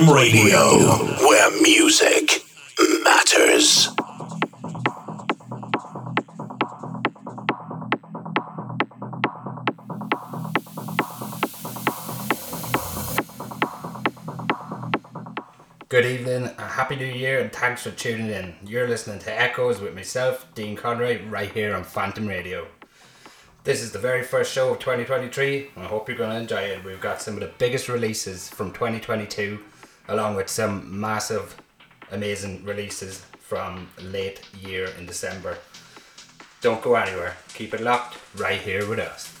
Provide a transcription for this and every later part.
Phantom Radio, where music matters. Good evening, a happy new year, and thanks for tuning in. You're listening to Echoes with myself, Dean Conroy, right here on Phantom Radio. This is the very first show of 2023, and I hope you're going to enjoy it. We've got some of the biggest releases from 2022, along with some massive, amazing releases from late year in December. Don't go anywhere, keep it locked right here with us.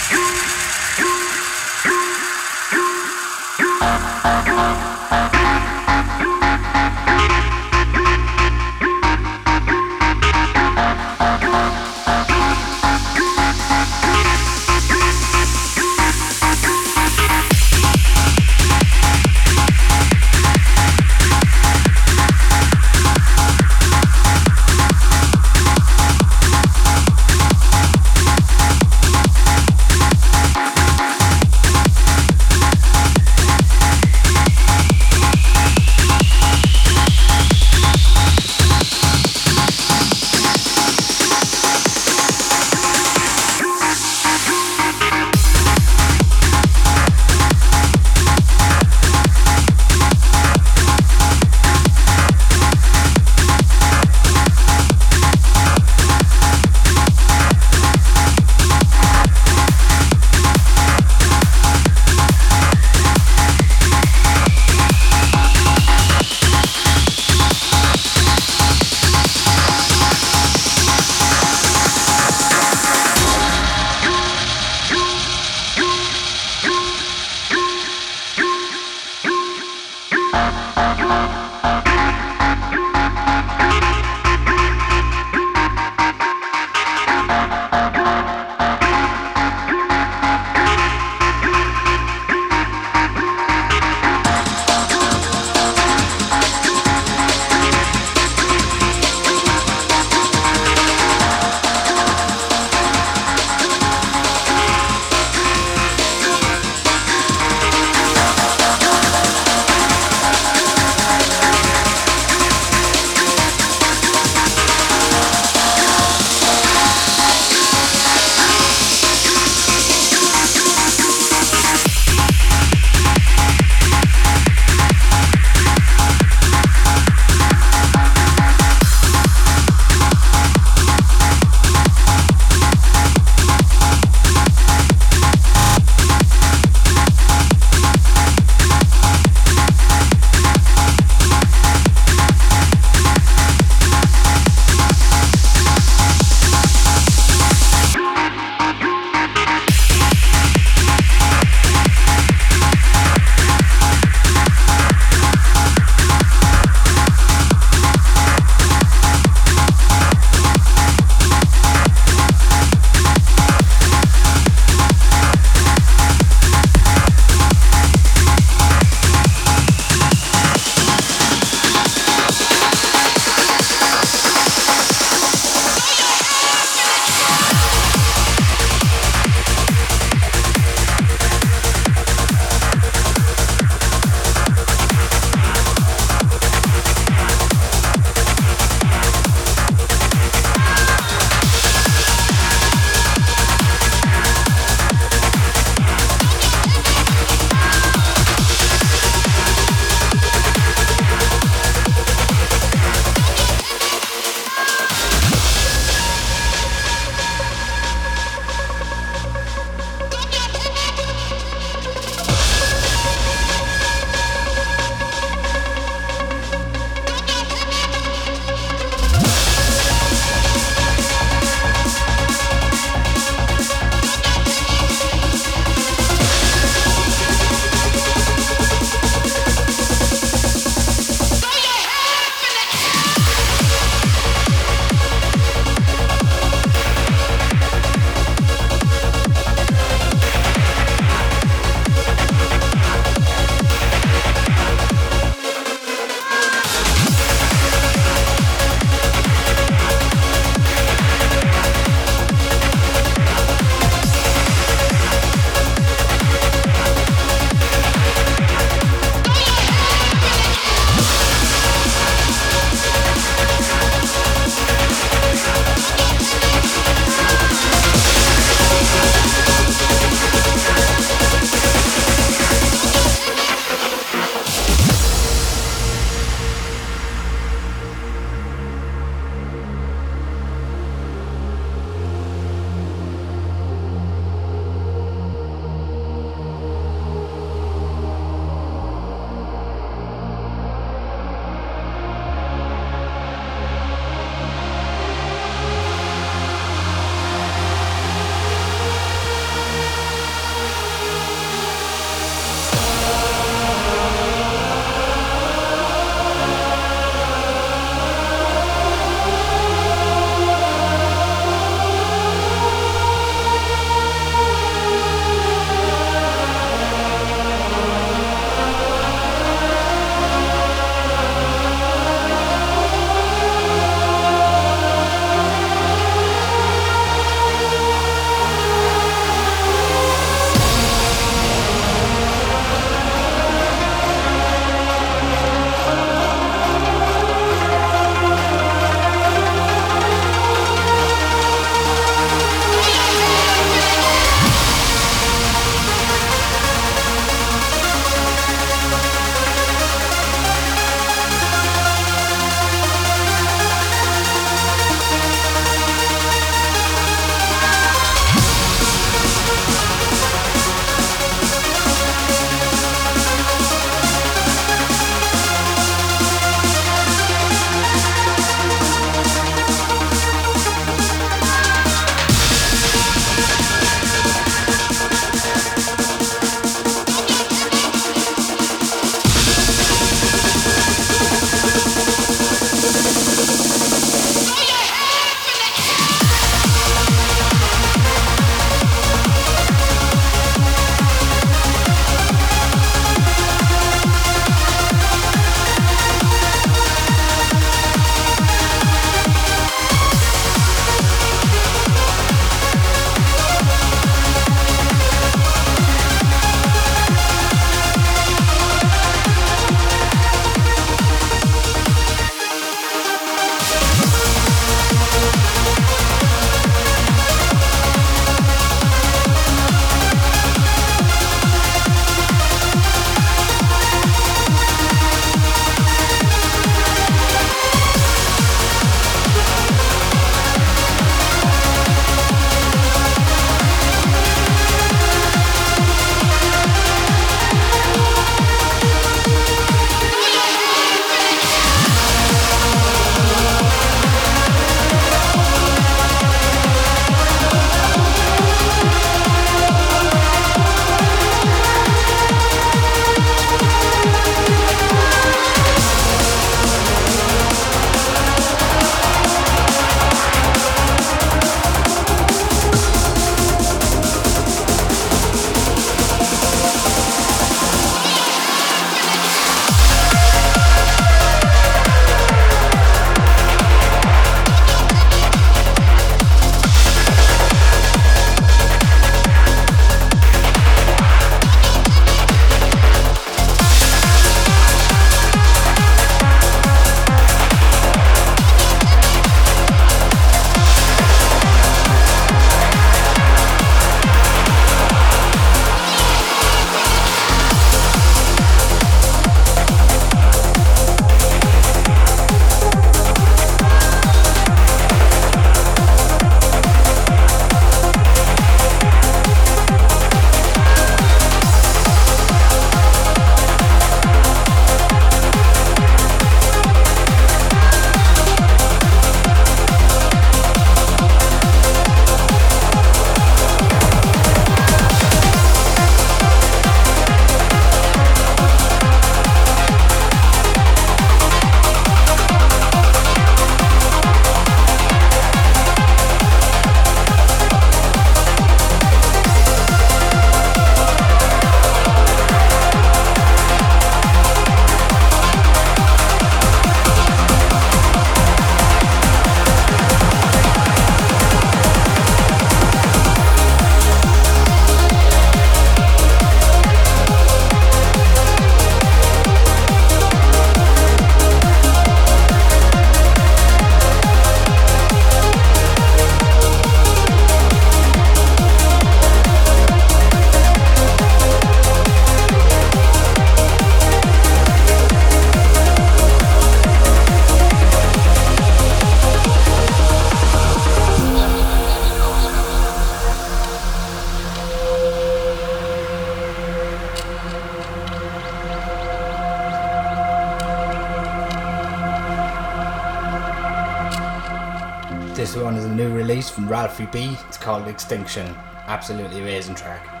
Ralphie B. It's called Extinction. Absolutely amazing track.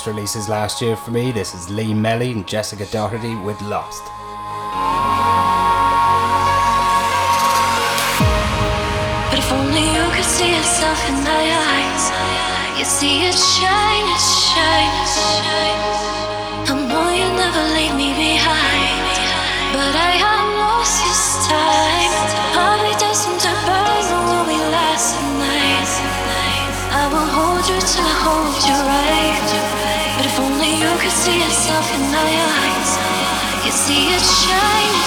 Best releases last year for me. This is Liam Melly and Jessica Doherty with Lost. But if only you could see yourself in my eyes, you see it shine, it shine, it shine. You never leave me behind, yourself in my eyes, you see it shine.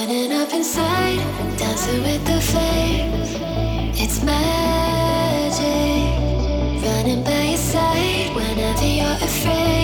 Burning up inside, dancing with the flames. It's magic. Running by your side whenever you're afraid.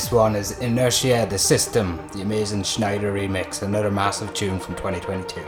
This one is Inertia the System, the amazing Sneijder remix, another massive tune from 2022.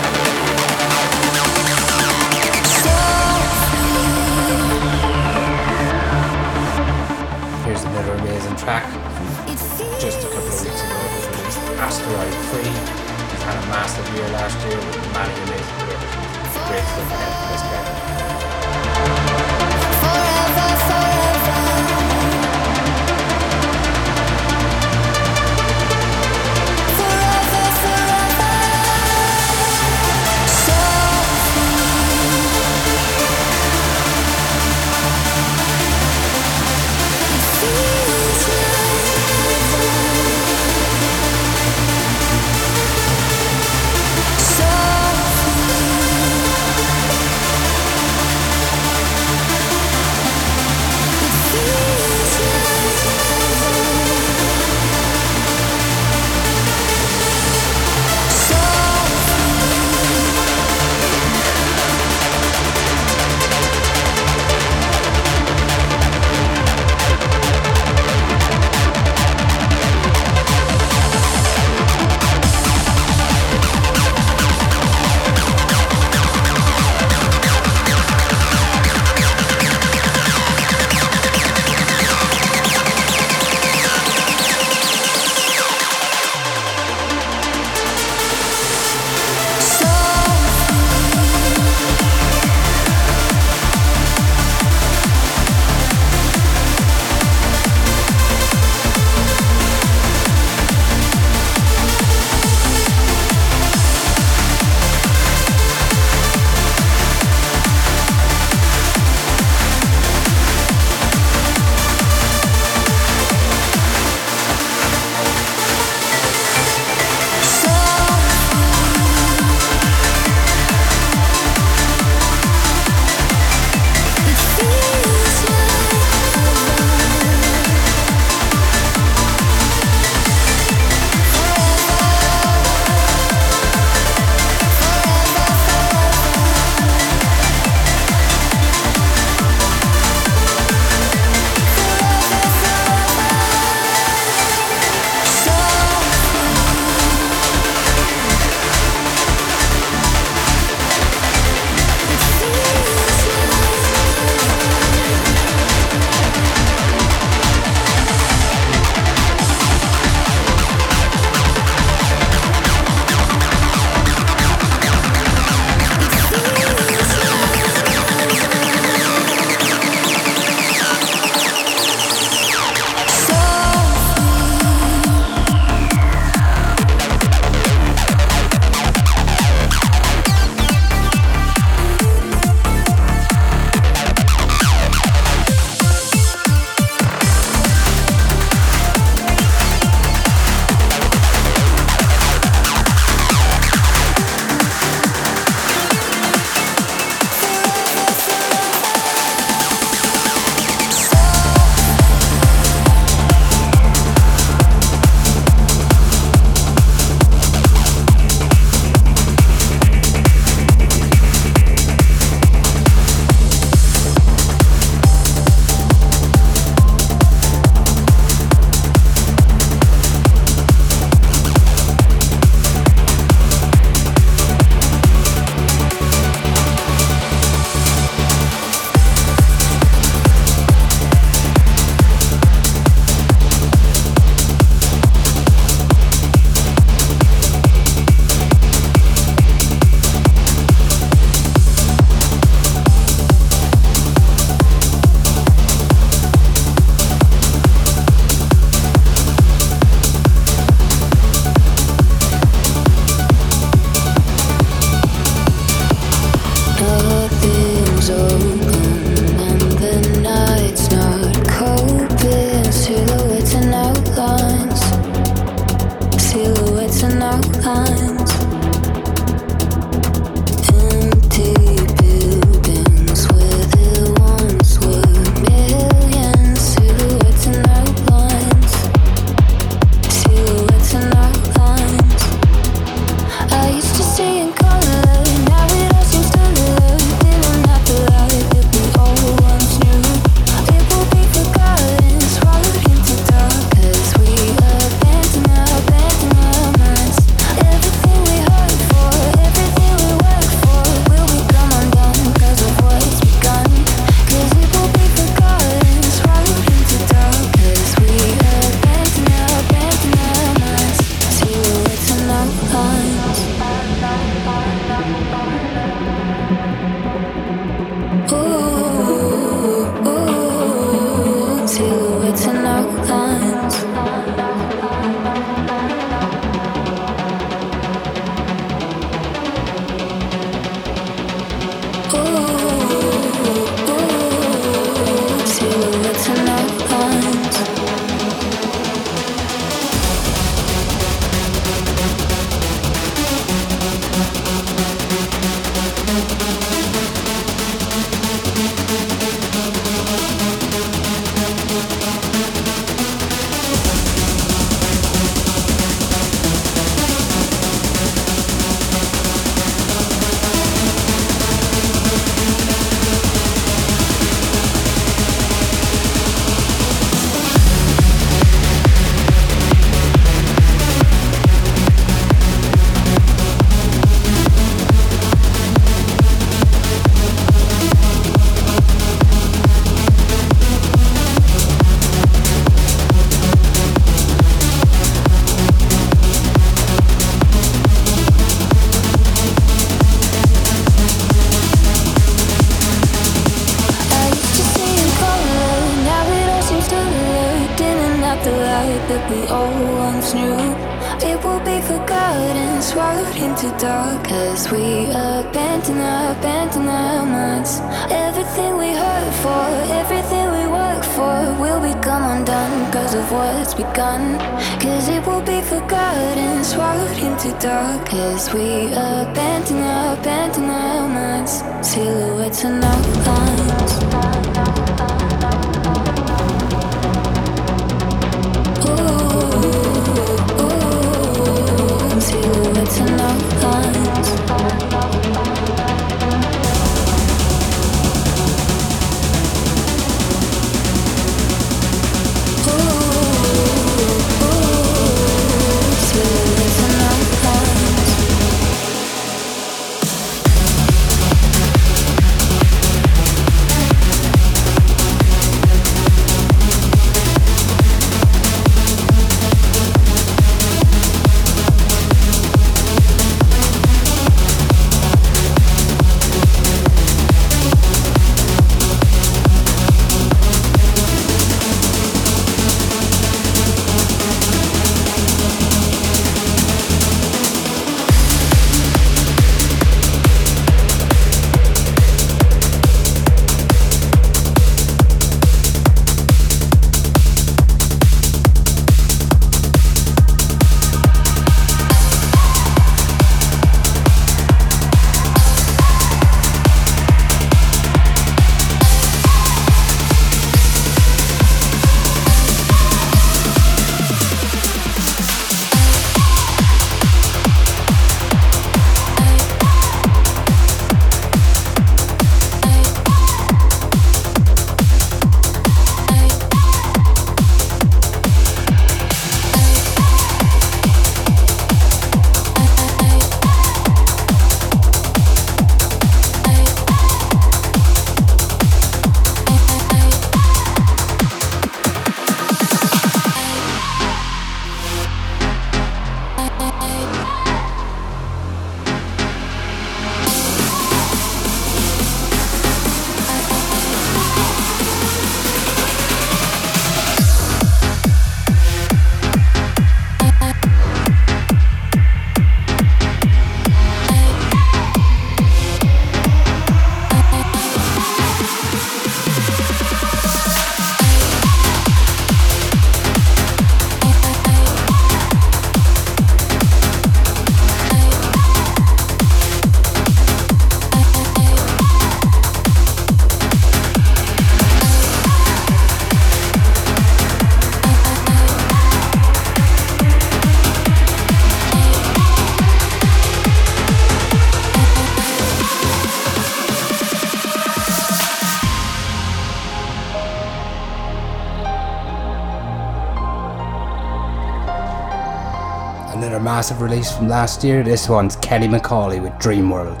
Massive release from last year. This one's Kenny McAuley with Dream World.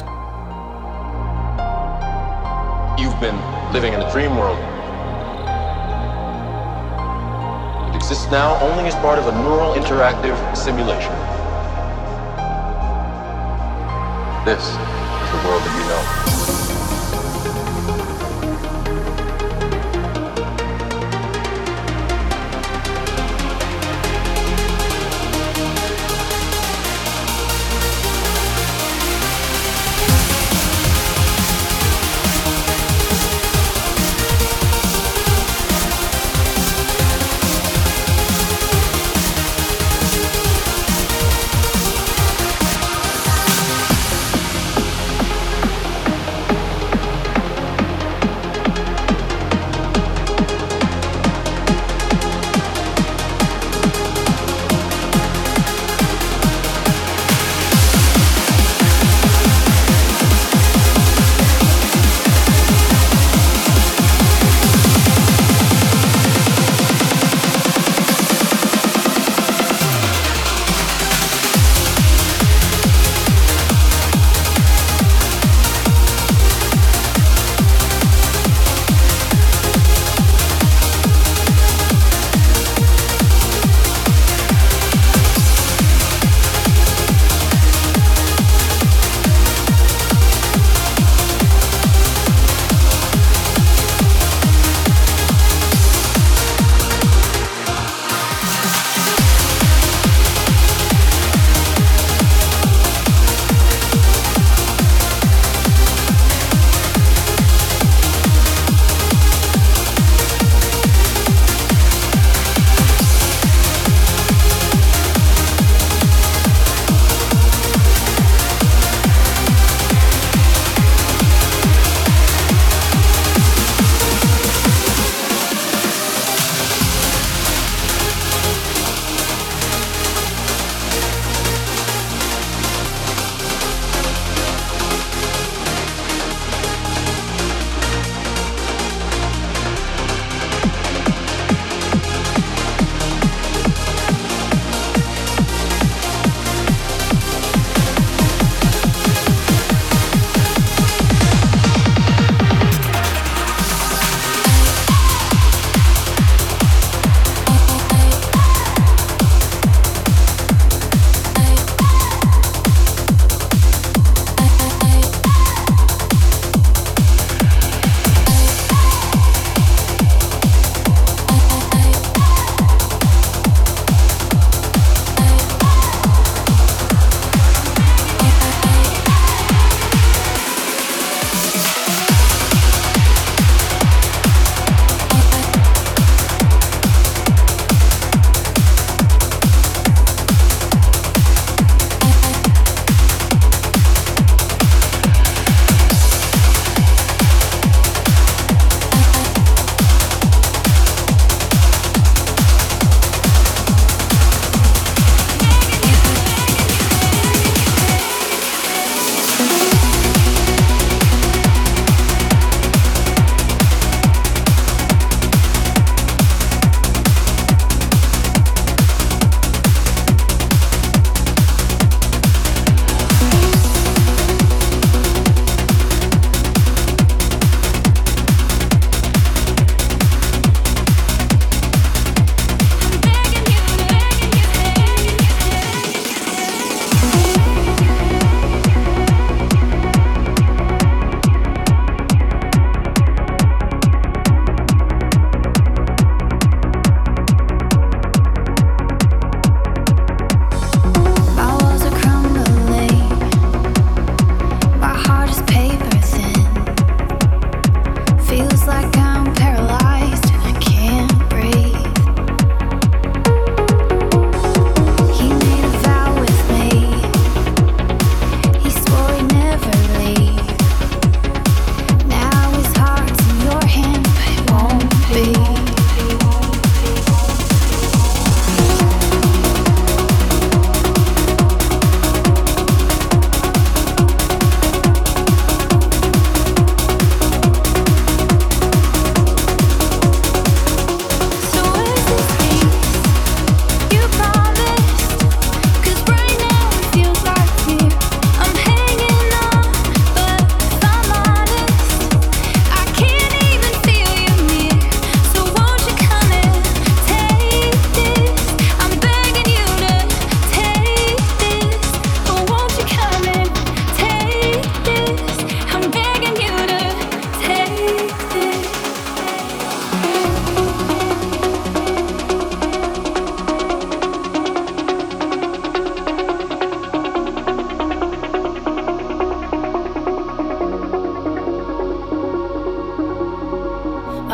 You've been living in a dream world. It exists now only as part of a neural interactive simulation. This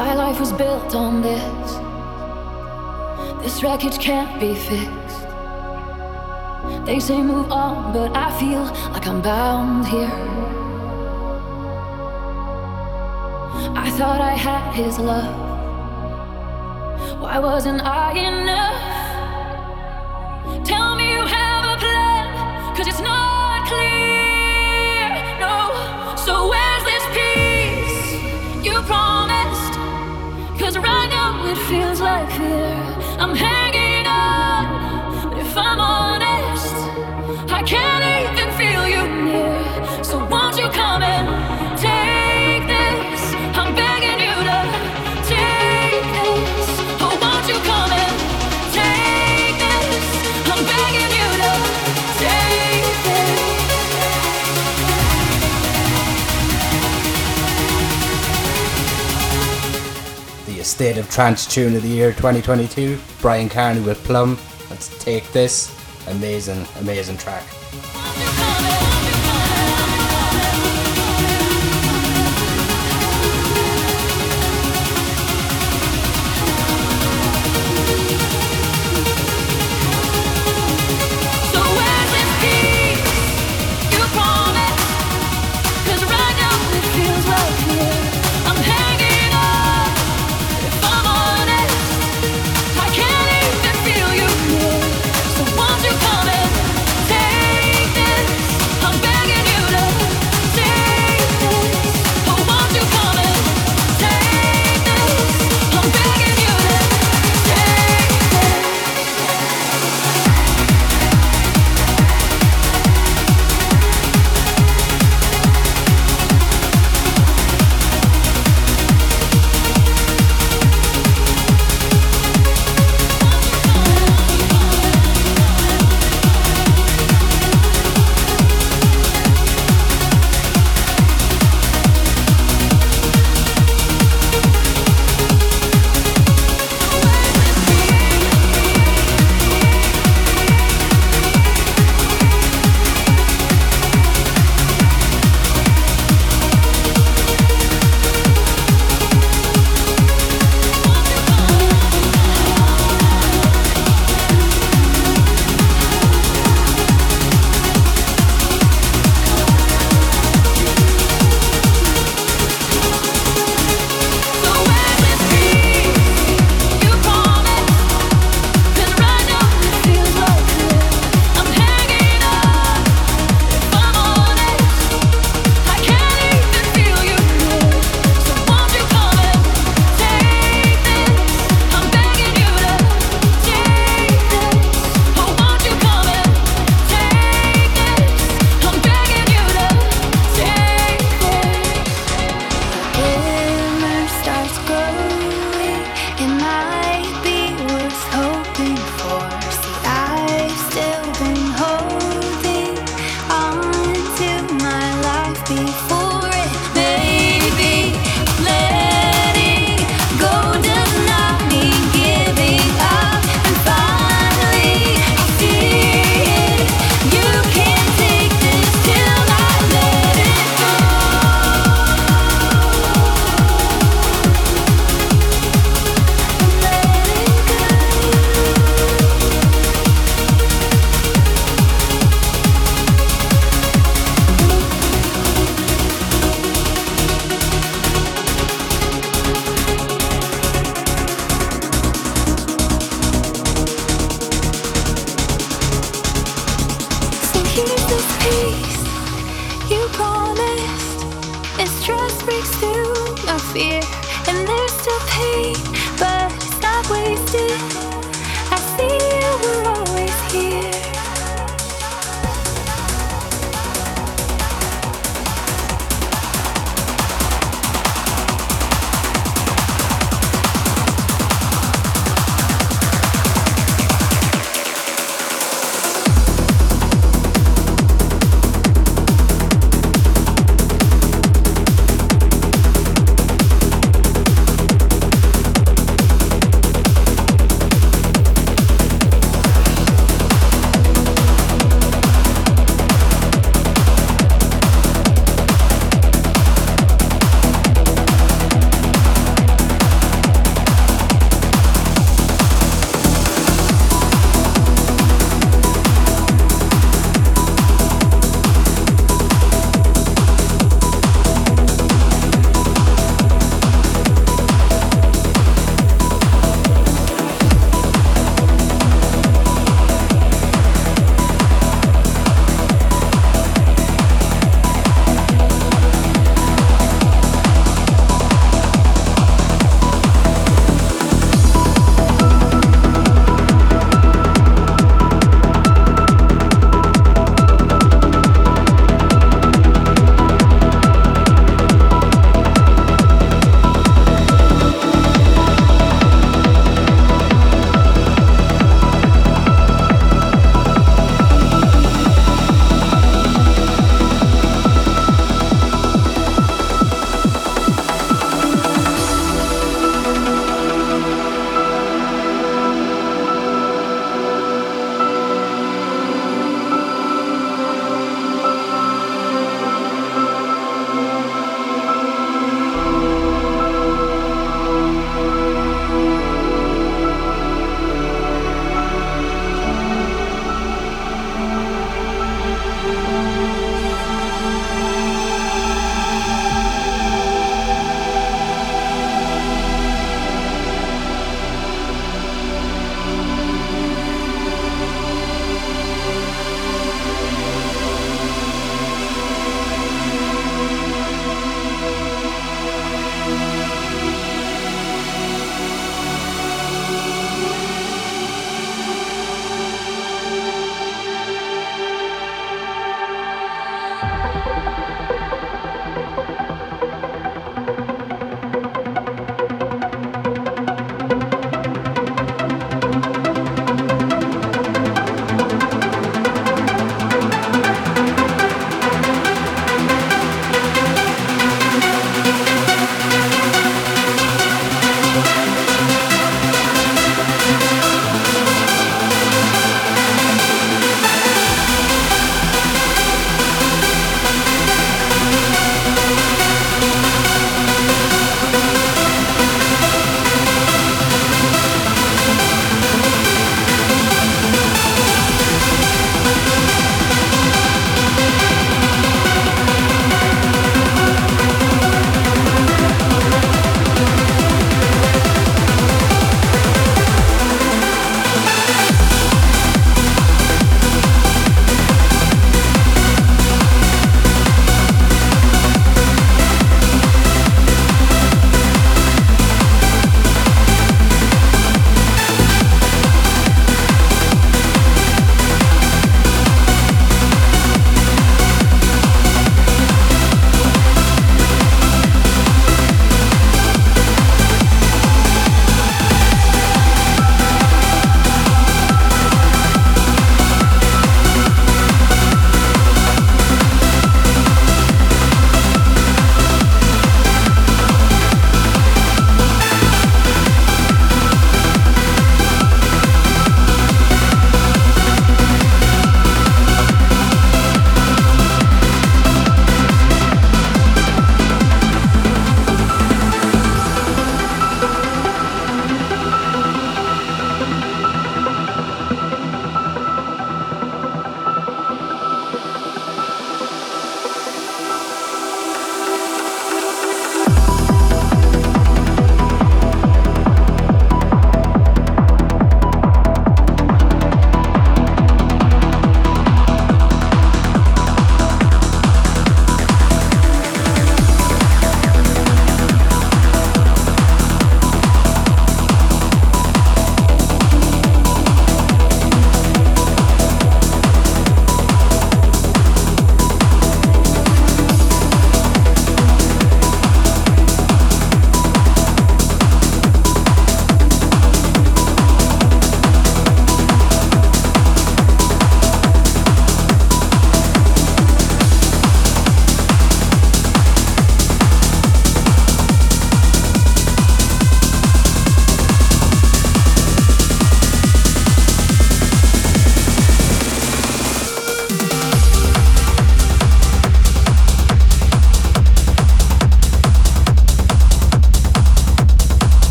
My life was built on this. This wreckage can't be fixed. They say move on, but I feel like I'm bound here. I thought I had his love. Why wasn't I enough? Tell me you have a plan, cause it's not. it feels like here. I'm. state of trance tune of the year 2022. Bryan Kearney with Plumb. Let's take this. Amazing, amazing track.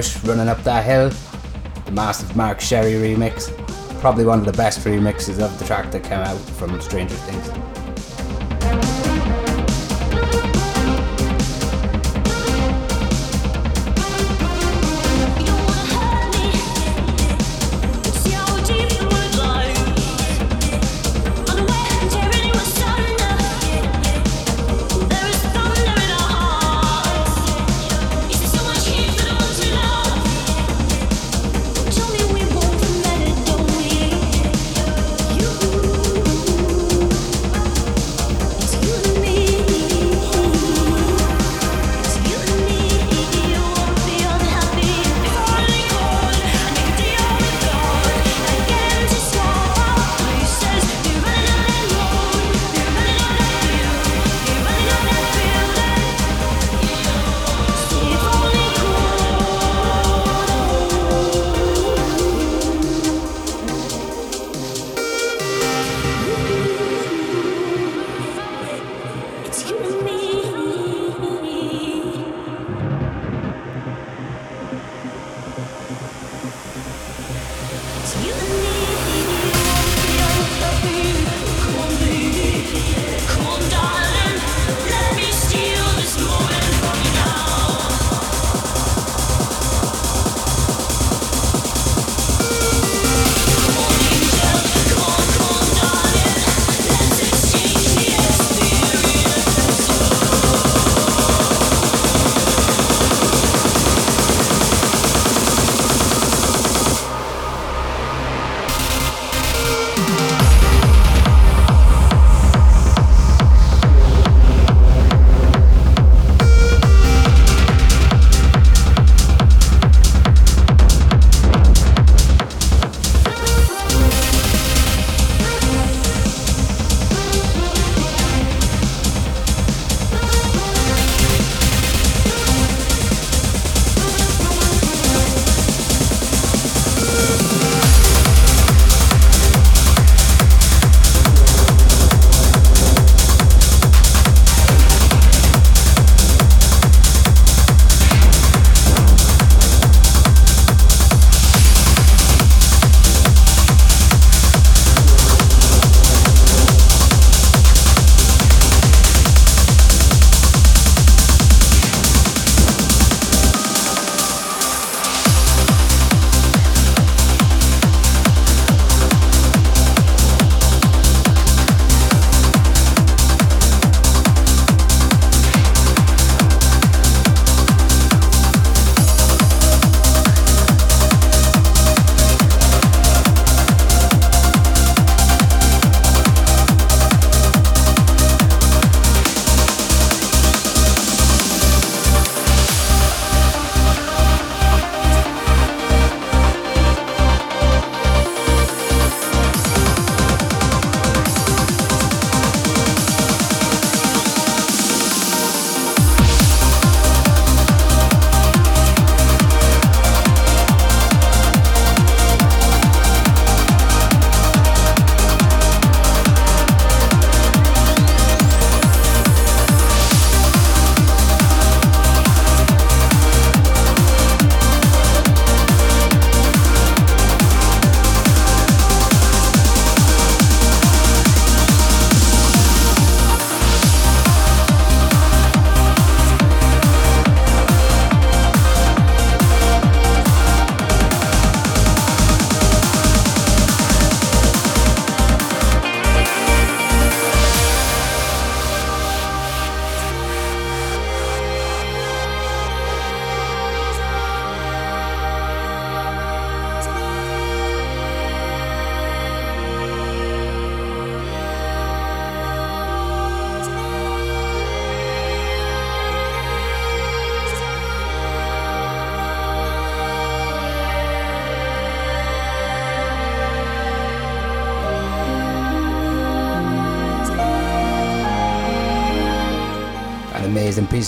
Running Up That Hill, the massive Mark Sherry remix. Probably one of the best remixes of the track that came out from Stranger Things.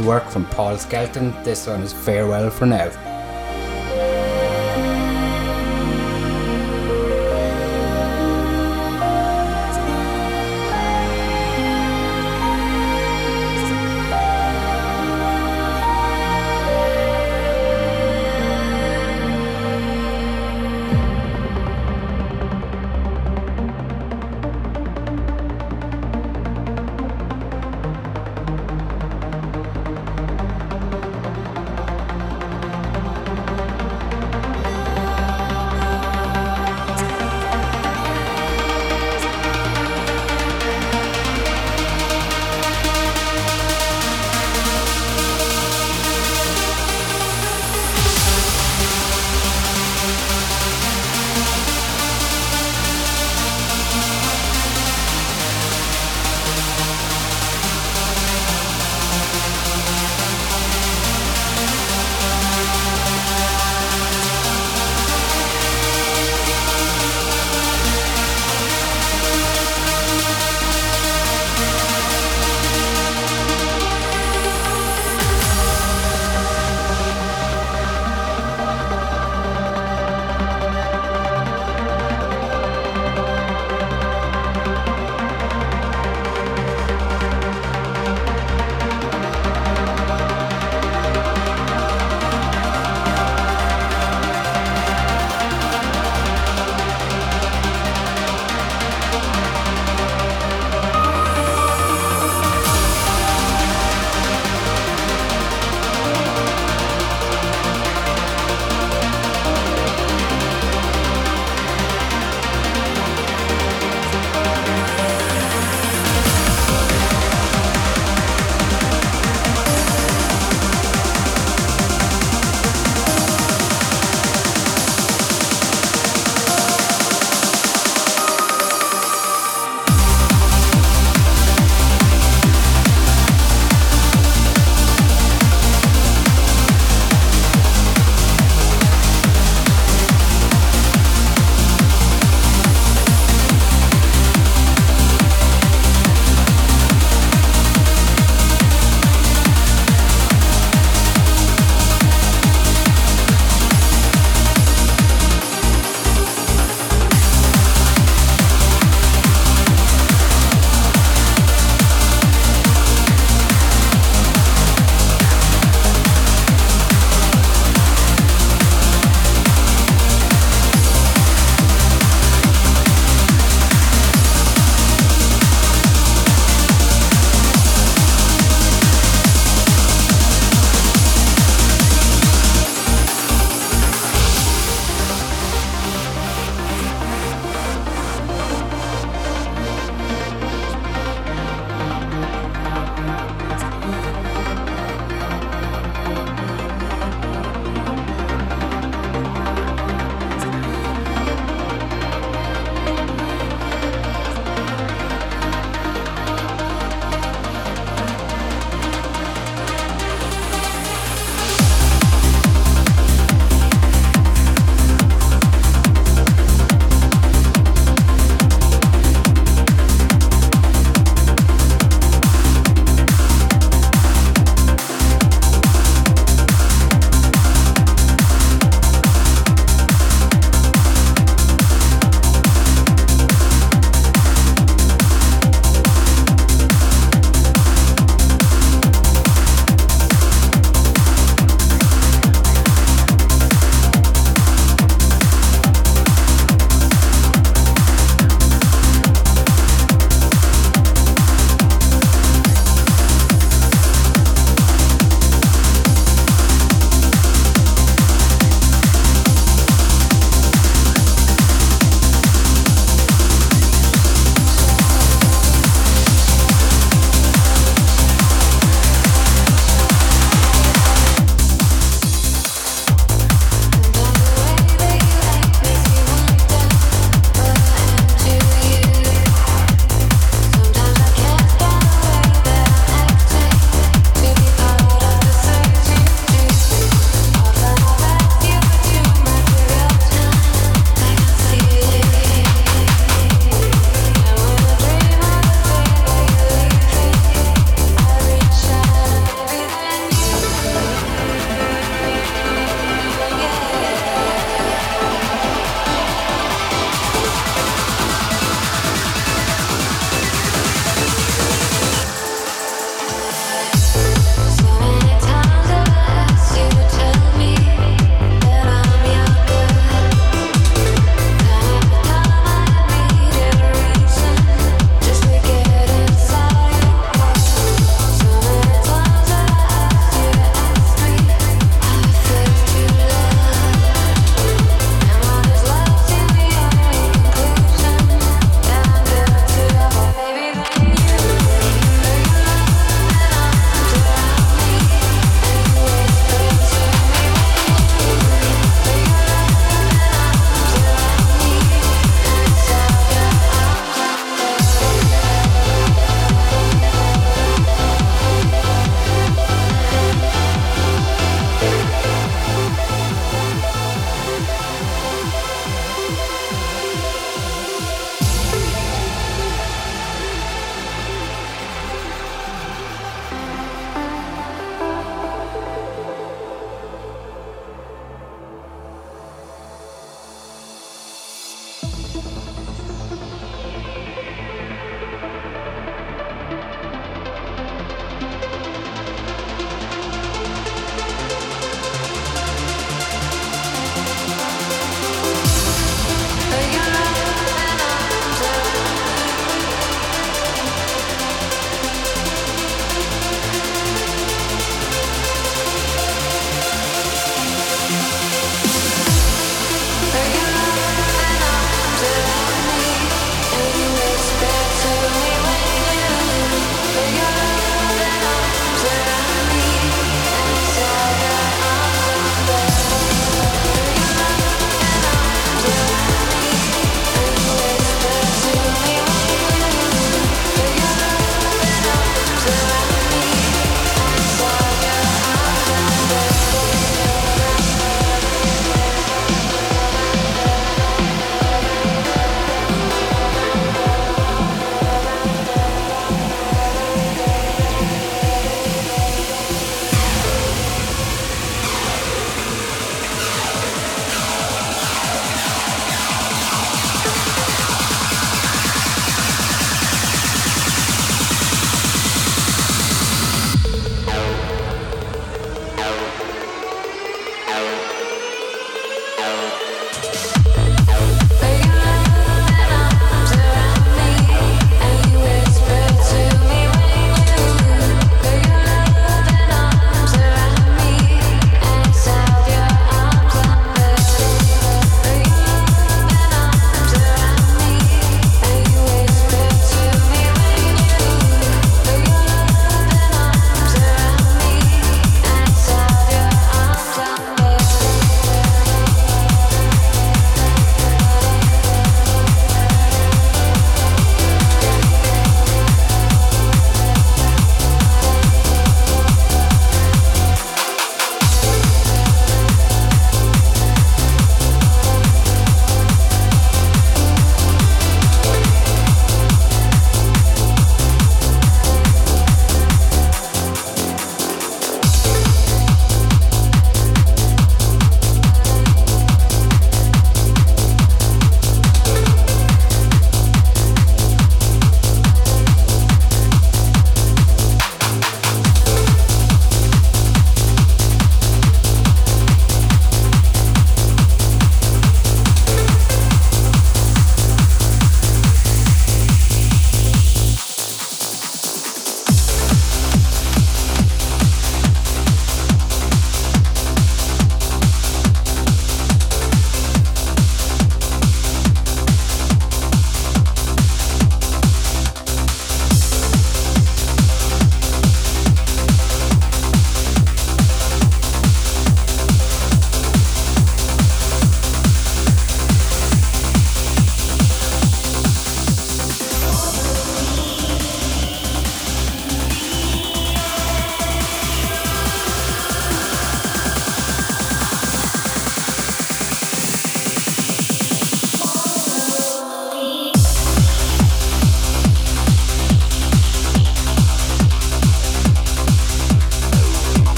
Work from Paul Skelton. This one is Farewell for Now.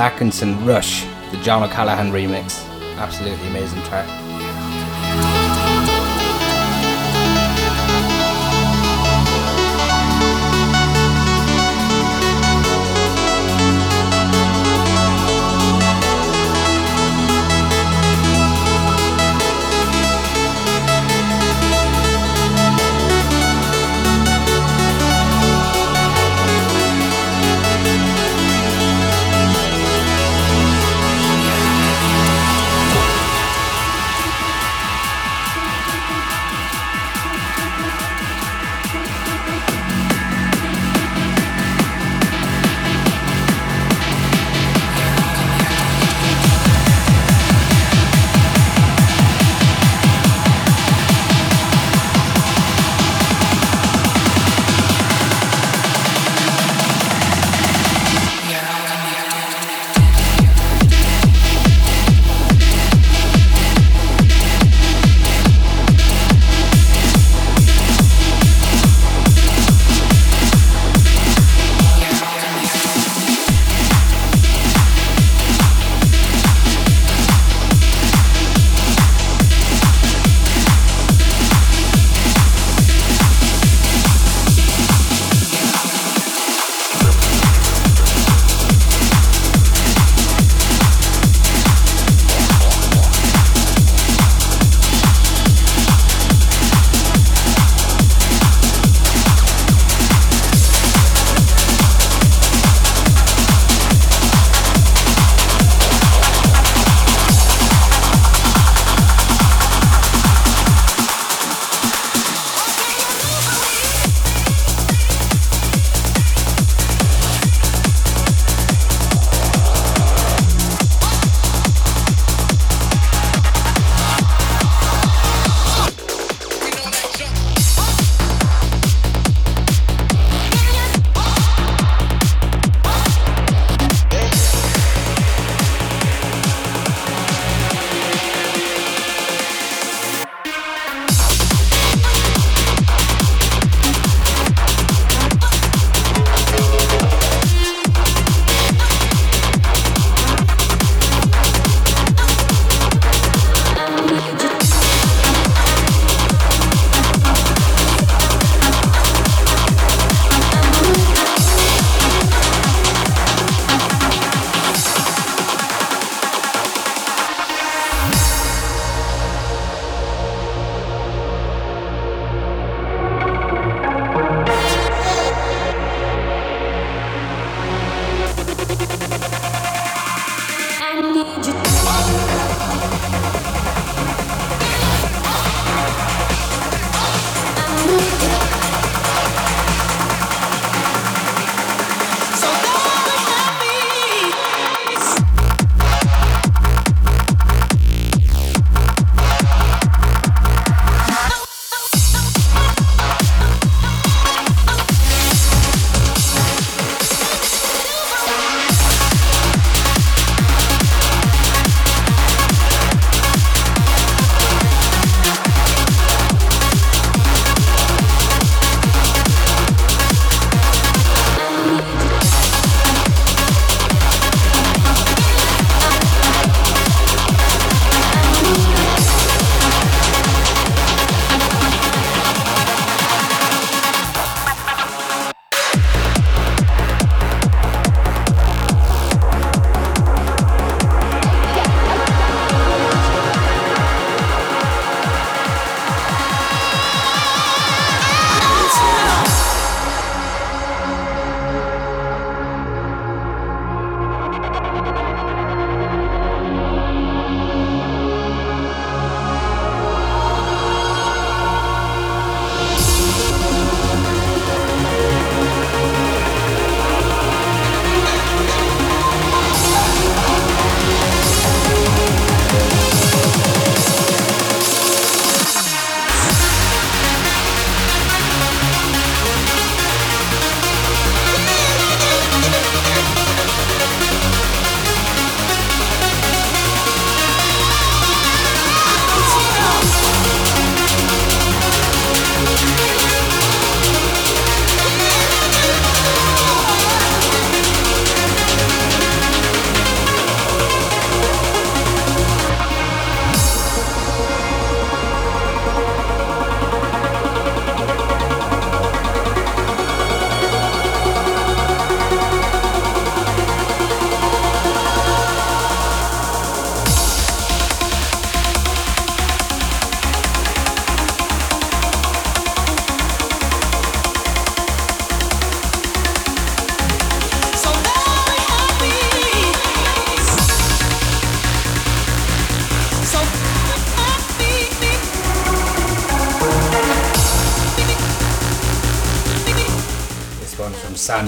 Atkinson Rush, the John O'Callaghan remix. Absolutely amazing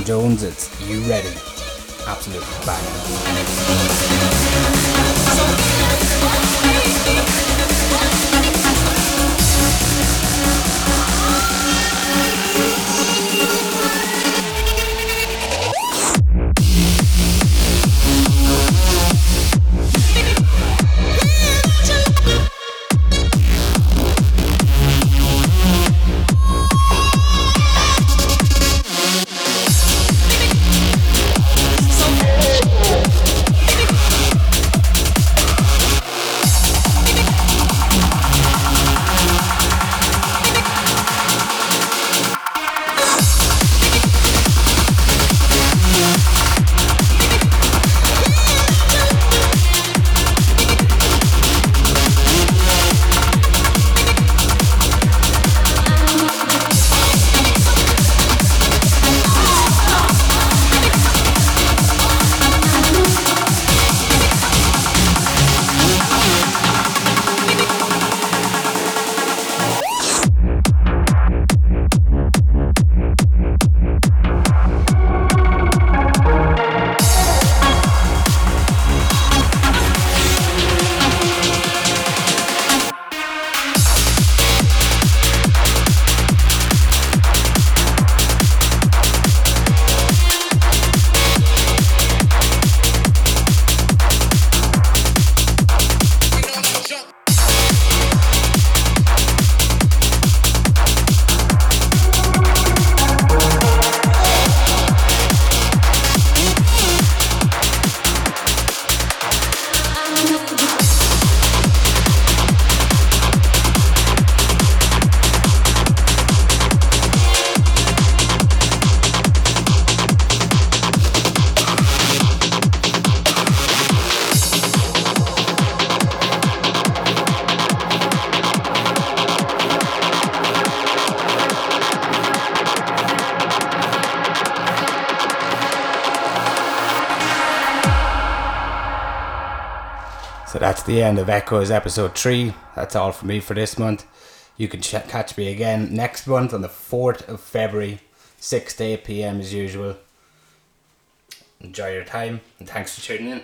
常温説 the end of Echoes episode 3. That's all from me for this month. You can ch- catch me again next month on the 4th of February, 6 to 8 pm as usual. Enjoy your time and thanks for tuning in.